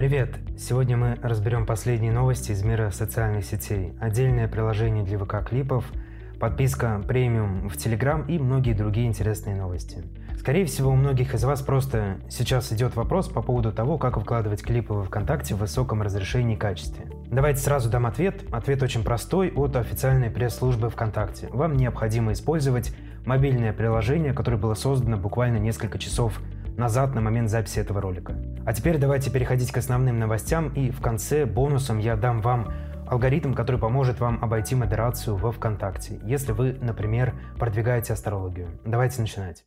Привет! Сегодня мы разберем последние новости из мира социальных сетей, отдельное приложение для ВК-клипов, подписка премиум в Телеграм и многие другие интересные новости. Скорее всего, у многих из вас просто сейчас идет вопрос по поводу того, как выкладывать клипы в ВКонтакте в высоком разрешении и качестве. Давайте сразу дам ответ. Ответ очень простой от официальной пресс-службы ВКонтакте. Вам необходимо использовать мобильное приложение, которое было создано буквально несколько часов назад на момент записи этого ролика. А теперь давайте переходить к основным новостям и в конце бонусом я дам вам алгоритм, который поможет вам обойти модерацию во ВКонтакте, если вы, например, продвигаете астрологию. Давайте начинать.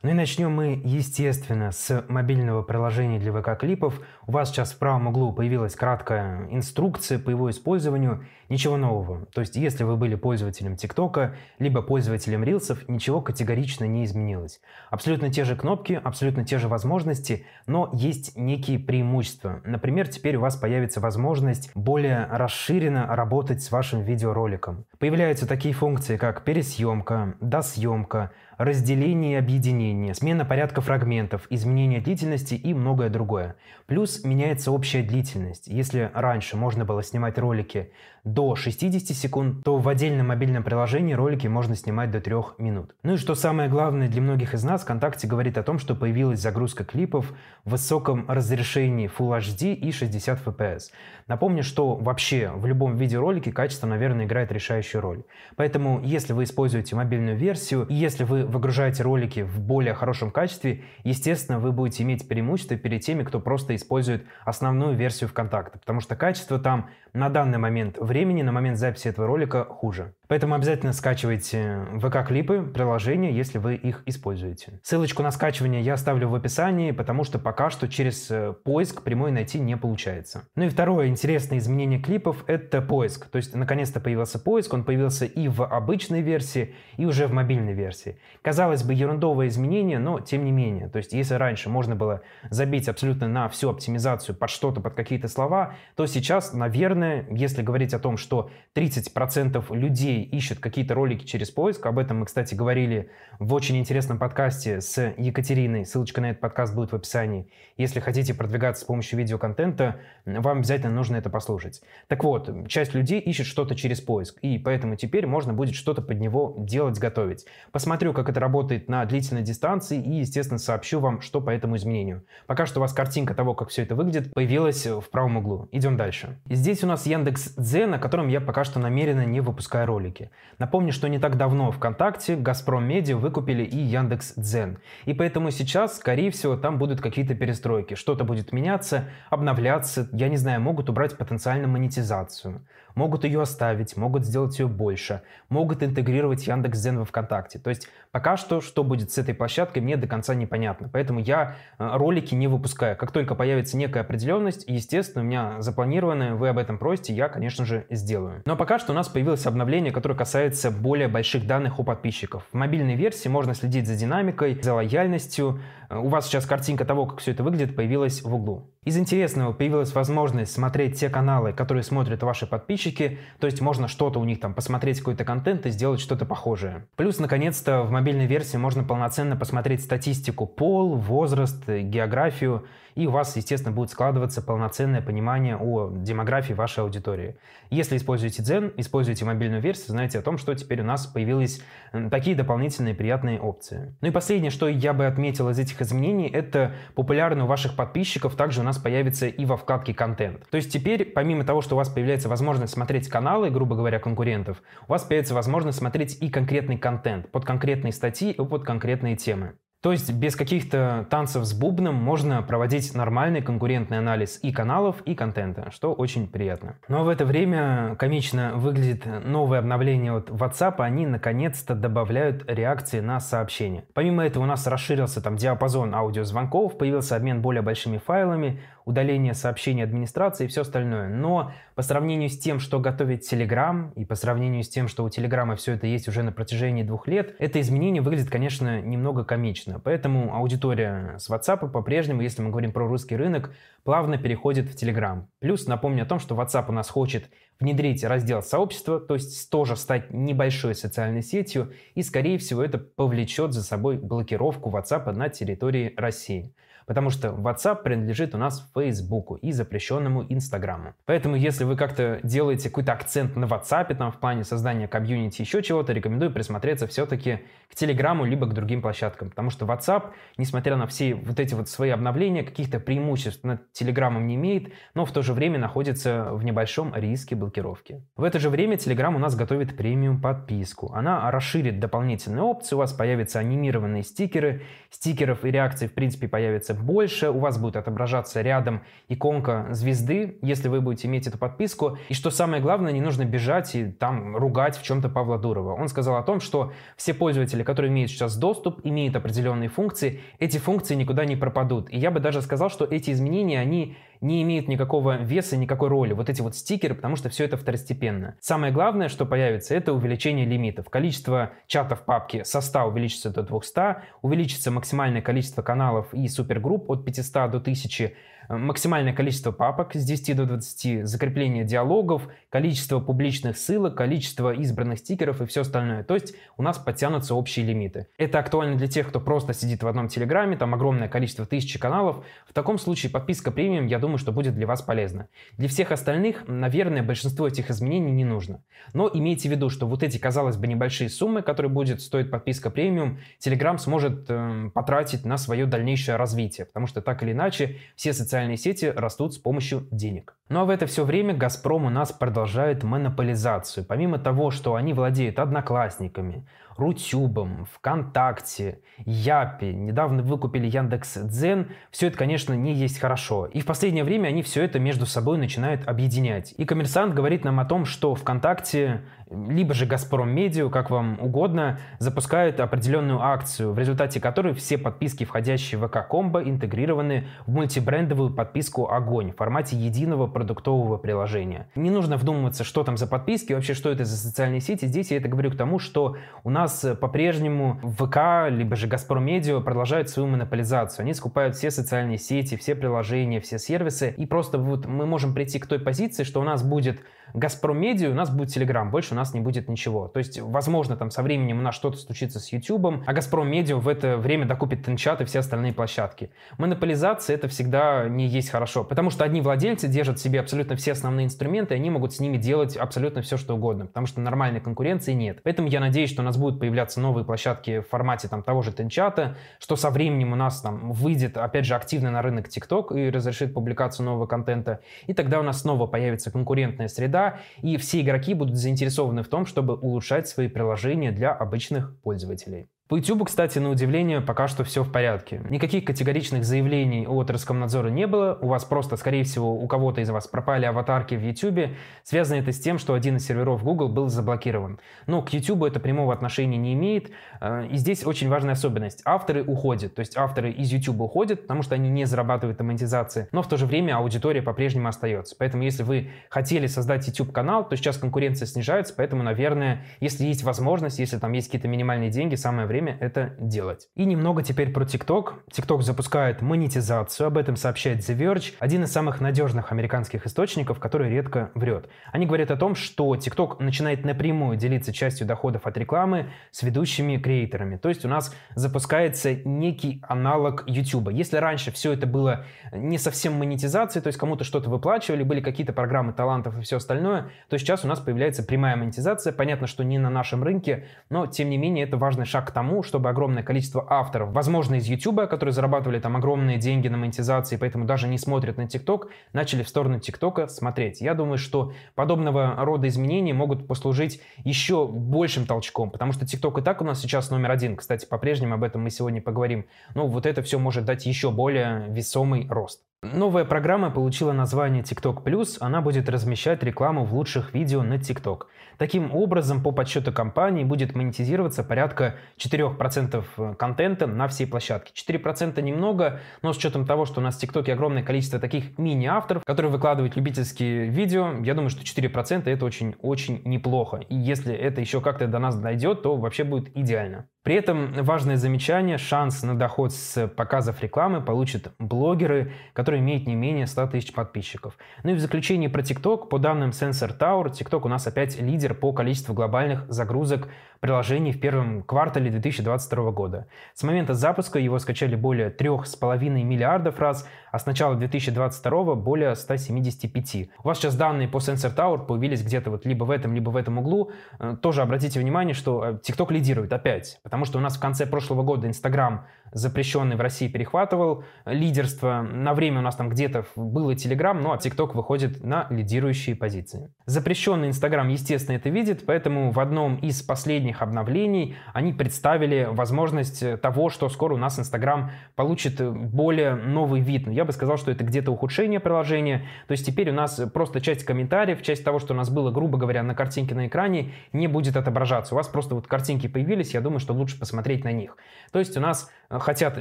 Ну и начнем мы, естественно, с мобильного приложения для ВК-клипов. У вас сейчас в правом углу появилась краткая инструкция по его использованию. Ничего нового. То есть, если вы были пользователем ТикТока, либо пользователем Рилсов, ничего категорично не изменилось. Абсолютно те же кнопки, абсолютно те же возможности, но есть некие преимущества. Например, теперь у вас появится возможность более расширенно работать с вашим видеороликом. Появляются такие функции, как пересъемка, досъемка, разделение и объединение, смена порядка фрагментов, изменение длительности и многое другое. Плюс меняется общая длительность. Если раньше можно было снимать ролики до 60 секунд, то в отдельном мобильном приложении ролики можно снимать до 3 минут. Ну и что самое главное для многих из нас, ВКонтакте говорит о том, что появилась загрузка клипов в высоком разрешении Full HD и 60 FPS. Напомню, что вообще в любом видеоролике качество, наверное, играет решающую роль. Поэтому, если вы используете мобильную версию, и если вы выгружаете ролики в более хорошем качестве, естественно, вы будете иметь преимущество перед теми, кто просто использует основную версию ВКонтакте, потому что качество там на данный момент времени, на момент записи этого ролика хуже. Поэтому обязательно скачивайте ВК-клипы, приложения, если вы их используете. Ссылочку на скачивание я оставлю в описании, потому что пока что через э, поиск прямой найти не получается. Ну и второе интересное изменение клипов — это поиск. То есть наконец-то появился поиск, он появился и в обычной версии, и уже в мобильной версии. Казалось бы, ерундовое изменение, но тем не менее. То есть если раньше можно было забить абсолютно на всю оптимизацию под что-то, под какие-то слова, то сейчас, наверное, если говорить о том, что 30% людей людей ищут какие-то ролики через поиск. Об этом мы, кстати, говорили в очень интересном подкасте с Екатериной. Ссылочка на этот подкаст будет в описании. Если хотите продвигаться с помощью видеоконтента, вам обязательно нужно это послушать. Так вот, часть людей ищет что-то через поиск, и поэтому теперь можно будет что-то под него делать, готовить. Посмотрю, как это работает на длительной дистанции и, естественно, сообщу вам, что по этому изменению. Пока что у вас картинка того, как все это выглядит, появилась в правом углу. Идем дальше. Здесь у нас Яндекс Дзен, на котором я пока что намеренно не выпускаю ролик ролики. Напомню, что не так давно ВКонтакте, Газпром Медиа выкупили и Яндекс Дзен. И поэтому сейчас, скорее всего, там будут какие-то перестройки. Что-то будет меняться, обновляться, я не знаю, могут убрать потенциально монетизацию могут ее оставить, могут сделать ее больше, могут интегрировать Яндекс.Дзен во ВКонтакте. То есть пока что, что будет с этой площадкой, мне до конца непонятно. Поэтому я э, ролики не выпускаю. Как только появится некая определенность, естественно, у меня запланированное, вы об этом просите, я, конечно же, сделаю. Но пока что у нас появилось обновление, которое касается более больших данных у подписчиков. В мобильной версии можно следить за динамикой, за лояльностью. Э, у вас сейчас картинка того, как все это выглядит, появилась в углу. Из интересного появилась возможность смотреть те каналы, которые смотрят ваши подписчики, то есть можно что-то у них там посмотреть, какой-то контент и сделать что-то похожее. Плюс, наконец-то, в мобильной версии можно полноценно посмотреть статистику пол, возраст, географию, и у вас, естественно, будет складываться полноценное понимание о демографии вашей аудитории. Если используете Zen, используете мобильную версию, знаете о том, что теперь у нас появились такие дополнительные приятные опции. Ну и последнее, что я бы отметил из этих изменений, это популярно у ваших подписчиков также у нас появится и во вкладке «Контент». То есть теперь, помимо того, что у вас появляется возможность смотреть каналы, грубо говоря, конкурентов, у вас появится возможность смотреть и конкретный контент под конкретные статьи и под конкретные темы. То есть без каких-то танцев с бубном можно проводить нормальный конкурентный анализ и каналов, и контента, что очень приятно. Но в это время комично выглядит новое обновление от WhatsApp, они наконец-то добавляют реакции на сообщения. Помимо этого у нас расширился там диапазон аудиозвонков, появился обмен более большими файлами, удаление сообщений администрации и все остальное. Но по сравнению с тем, что готовит Telegram, и по сравнению с тем, что у Telegram все это есть уже на протяжении двух лет, это изменение выглядит, конечно, немного комично. Поэтому аудитория с WhatsApp по-прежнему, если мы говорим про русский рынок, плавно переходит в Telegram. Плюс напомню о том, что WhatsApp у нас хочет внедрить раздел сообщества, то есть тоже стать небольшой социальной сетью, и, скорее всего, это повлечет за собой блокировку WhatsApp на территории России потому что WhatsApp принадлежит у нас Facebook и запрещенному Инстаграму. Поэтому, если вы как-то делаете какой-то акцент на WhatsApp, там, в плане создания комьюнити, еще чего-то, рекомендую присмотреться все-таки к Телеграму, либо к другим площадкам, потому что WhatsApp, несмотря на все вот эти вот свои обновления, каких-то преимуществ над Телеграмом не имеет, но в то же время находится в небольшом риске блокировки. В это же время Telegram у нас готовит премиум подписку. Она расширит дополнительные опции, у вас появятся анимированные стикеры, стикеров и реакций в принципе появится больше, у вас будет отображаться рядом иконка звезды, если вы будете иметь эту подписку. И что самое главное, не нужно бежать и там ругать в чем-то Павла Дурова. Он сказал о том, что все пользователи, которые имеют сейчас доступ, имеют определенные функции, эти функции никуда не пропадут. И я бы даже сказал, что эти изменения, они не имеют никакого веса, никакой роли. Вот эти вот стикеры, потому что все это второстепенно. Самое главное, что появится, это увеличение лимитов. Количество чатов в папке со 100 увеличится до 200, увеличится максимальное количество каналов и супергрупп от 500 до 1000, максимальное количество папок с 10 до 20, закрепление диалогов, количество публичных ссылок, количество избранных стикеров и все остальное. То есть у нас подтянутся общие лимиты. Это актуально для тех, кто просто сидит в одном телеграме, там огромное количество тысячи каналов. В таком случае подписка премиум, я думаю, что будет для вас полезна. Для всех остальных, наверное, большинство этих изменений не нужно. Но имейте в виду, что вот эти, казалось бы, небольшие суммы, которые будет стоить подписка премиум, Telegram сможет э, потратить на свое дальнейшее развитие, потому что так или иначе все социальные социальные сети растут с помощью денег. Ну а в это все время «Газпром» у нас продолжает монополизацию. Помимо того, что они владеют одноклассниками, Рутюбом, ВКонтакте, Япи, недавно выкупили Яндекс Дзен, все это, конечно, не есть хорошо. И в последнее время они все это между собой начинают объединять. И коммерсант говорит нам о том, что ВКонтакте либо же Газпром Медиа, как вам угодно, запускают определенную акцию, в результате которой все подписки, входящие в ВК-комбо, интегрированы в мультибрендовую подписку «Огонь» в формате единого продуктового приложения. Не нужно вдумываться, что там за подписки, вообще что это за социальные сети. Здесь я это говорю к тому, что у нас по-прежнему ВК, либо же Газпром Медиа продолжают свою монополизацию. Они скупают все социальные сети, все приложения, все сервисы. И просто вот мы можем прийти к той позиции, что у нас будет Газпром Медиа, у нас будет Телеграм, больше у нас не будет ничего. То есть, возможно, там со временем у нас что-то случится с Ютубом, а Газпром Медиа в это время докупит Тенчат и все остальные площадки. Монополизация это всегда не есть хорошо, потому что одни владельцы держат в себе абсолютно все основные инструменты, и они могут с ними делать абсолютно все, что угодно, потому что нормальной конкуренции нет. Поэтому я надеюсь, что у нас будут появляться новые площадки в формате там того же Тенчата, что со временем у нас там выйдет, опять же, активно на рынок TikTok и разрешит публикацию нового контента, и тогда у нас снова появится конкурентная среда, среда, и все игроки будут заинтересованы в том, чтобы улучшать свои приложения для обычных пользователей. По YouTube, кстати, на удивление, пока что все в порядке. Никаких категоричных заявлений от Роскомнадзора не было. У вас просто, скорее всего, у кого-то из вас пропали аватарки в YouTube. Связано это с тем, что один из серверов Google был заблокирован. Но к YouTube это прямого отношения не имеет. Э, и здесь очень важная особенность. Авторы уходят. То есть авторы из YouTube уходят, потому что они не зарабатывают на монетизации. Но в то же время аудитория по-прежнему остается. Поэтому если вы хотели создать YouTube-канал, то сейчас конкуренция снижается. Поэтому, наверное, если есть возможность, если там есть какие-то минимальные деньги, самое время время это делать. И немного теперь про TikTok. TikTok запускает монетизацию, об этом сообщает The Verge, один из самых надежных американских источников, который редко врет. Они говорят о том, что TikTok начинает напрямую делиться частью доходов от рекламы с ведущими креаторами. То есть у нас запускается некий аналог YouTube. Если раньше все это было не совсем монетизацией, то есть кому-то что-то выплачивали, были какие-то программы талантов и все остальное, то сейчас у нас появляется прямая монетизация. Понятно, что не на нашем рынке, но тем не менее это важный шаг к тому, тому, чтобы огромное количество авторов, возможно, из YouTube, которые зарабатывали там огромные деньги на монетизации, поэтому даже не смотрят на TikTok, начали в сторону TikTok смотреть. Я думаю, что подобного рода изменения могут послужить еще большим толчком, потому что TikTok и так у нас сейчас номер один. Кстати, по-прежнему об этом мы сегодня поговорим. Но вот это все может дать еще более весомый рост. Новая программа получила название TikTok Plus, она будет размещать рекламу в лучших видео на TikTok. Таким образом, по подсчету компании будет монетизироваться порядка 4% контента на всей площадке. 4% немного, но с учетом того, что у нас в TikTok огромное количество таких мини-авторов, которые выкладывают любительские видео, я думаю, что 4% это очень-очень неплохо. И если это еще как-то до нас дойдет, то вообще будет идеально. При этом важное замечание, шанс на доход с показов рекламы получат блогеры, которые имеют не менее 100 тысяч подписчиков. Ну и в заключение про TikTok. По данным Sensor Tower, TikTok у нас опять лидер по количеству глобальных загрузок приложений в первом квартале 2022 года. С момента запуска его скачали более 3,5 миллиардов раз, а с начала 2022 более 175. У вас сейчас данные по Sensor Tower появились где-то вот либо в этом, либо в этом углу. Э, тоже обратите внимание, что э, TikTok лидирует опять, потому что у нас в конце прошлого года Instagram запрещенный в России перехватывал лидерство. На время у нас там где-то было Telegram, ну а TikTok выходит на лидирующие позиции. Запрещенный Instagram, естественно, это видит, поэтому в одном из последних обновлений они представили возможность того, что скоро у нас Instagram получит более новый вид. Но я бы сказал, что это где-то ухудшение приложения. То есть теперь у нас просто часть комментариев, часть того, что у нас было, грубо говоря, на картинке на экране, не будет отображаться. У вас просто вот картинки появились, я думаю, что лучше посмотреть на них. То есть у нас хотят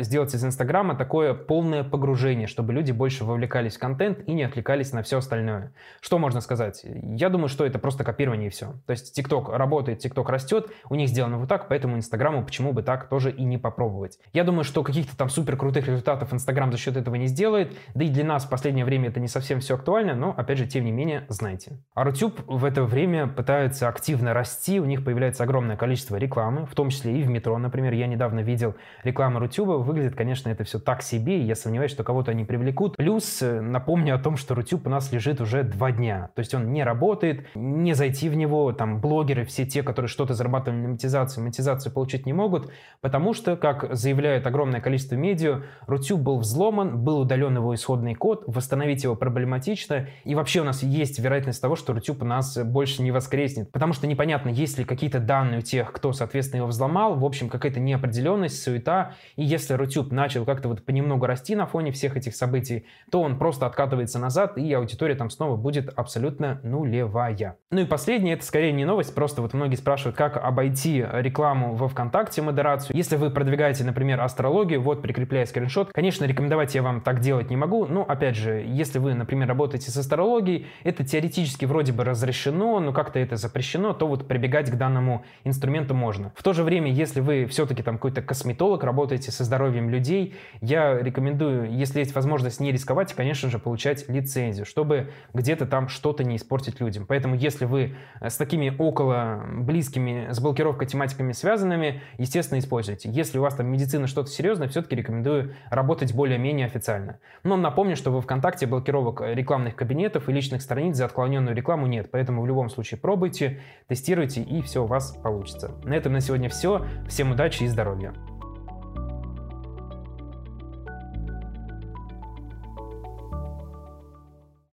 сделать из Инстаграма такое полное погружение, чтобы люди больше вовлекались в контент и не отвлекались на все остальное. Что можно сказать? Я думаю, что это просто копирование и все. То есть TikTok работает, TikTok растет, у них сделано вот так, поэтому Инстаграму почему бы так тоже и не попробовать. Я думаю, что каких-то там супер крутых результатов Инстаграм за счет этого не сделает, да и для нас в последнее время это не совсем все актуально, но опять же, тем не менее, знайте. А Рутюб в это время пытается активно расти, у них появляется огромное количество рекламы, в том числе и в метро, например. Я недавно видел рекламу Рутюба выглядит, конечно, это все так себе, и я сомневаюсь, что кого-то они привлекут. Плюс э, напомню о том, что Рутюб у нас лежит уже два дня. То есть он не работает, не зайти в него, там блогеры, все те, которые что-то зарабатывали на монетизации, монетизацию получить не могут, потому что, как заявляет огромное количество медиа, Рутюб был взломан, был удален его исходный код, восстановить его проблематично, и вообще у нас есть вероятность того, что Рутюб у нас больше не воскреснет, потому что непонятно, есть ли какие-то данные у тех, кто, соответственно, его взломал, в общем, какая-то неопределенность, суета, и если Рутюб начал как-то вот понемногу расти на фоне всех этих событий, то он просто откатывается назад, и аудитория там снова будет абсолютно нулевая. Ну и последнее, это скорее не новость, просто вот многие спрашивают, как обойти рекламу во ВКонтакте, модерацию. Если вы продвигаете, например, астрологию, вот прикрепляю скриншот. Конечно, рекомендовать я вам так делать не могу, но опять же, если вы, например, работаете с астрологией, это теоретически вроде бы разрешено, но как-то это запрещено, то вот прибегать к данному инструменту можно. В то же время, если вы все-таки там какой-то косметолог, работаете со здоровьем людей, я рекомендую, если есть возможность не рисковать, конечно же, получать лицензию, чтобы где-то там что-то не испортить людям. Поэтому если вы э, с такими около близкими с блокировкой тематиками связанными, естественно, используйте. Если у вас там медицина что-то серьезное, все-таки рекомендую работать более-менее официально. Но напомню, что во ВКонтакте блокировок рекламных кабинетов и личных страниц за отклоненную рекламу нет, поэтому в любом случае пробуйте, тестируйте и все у вас получится. На этом на сегодня все. Всем удачи и здоровья!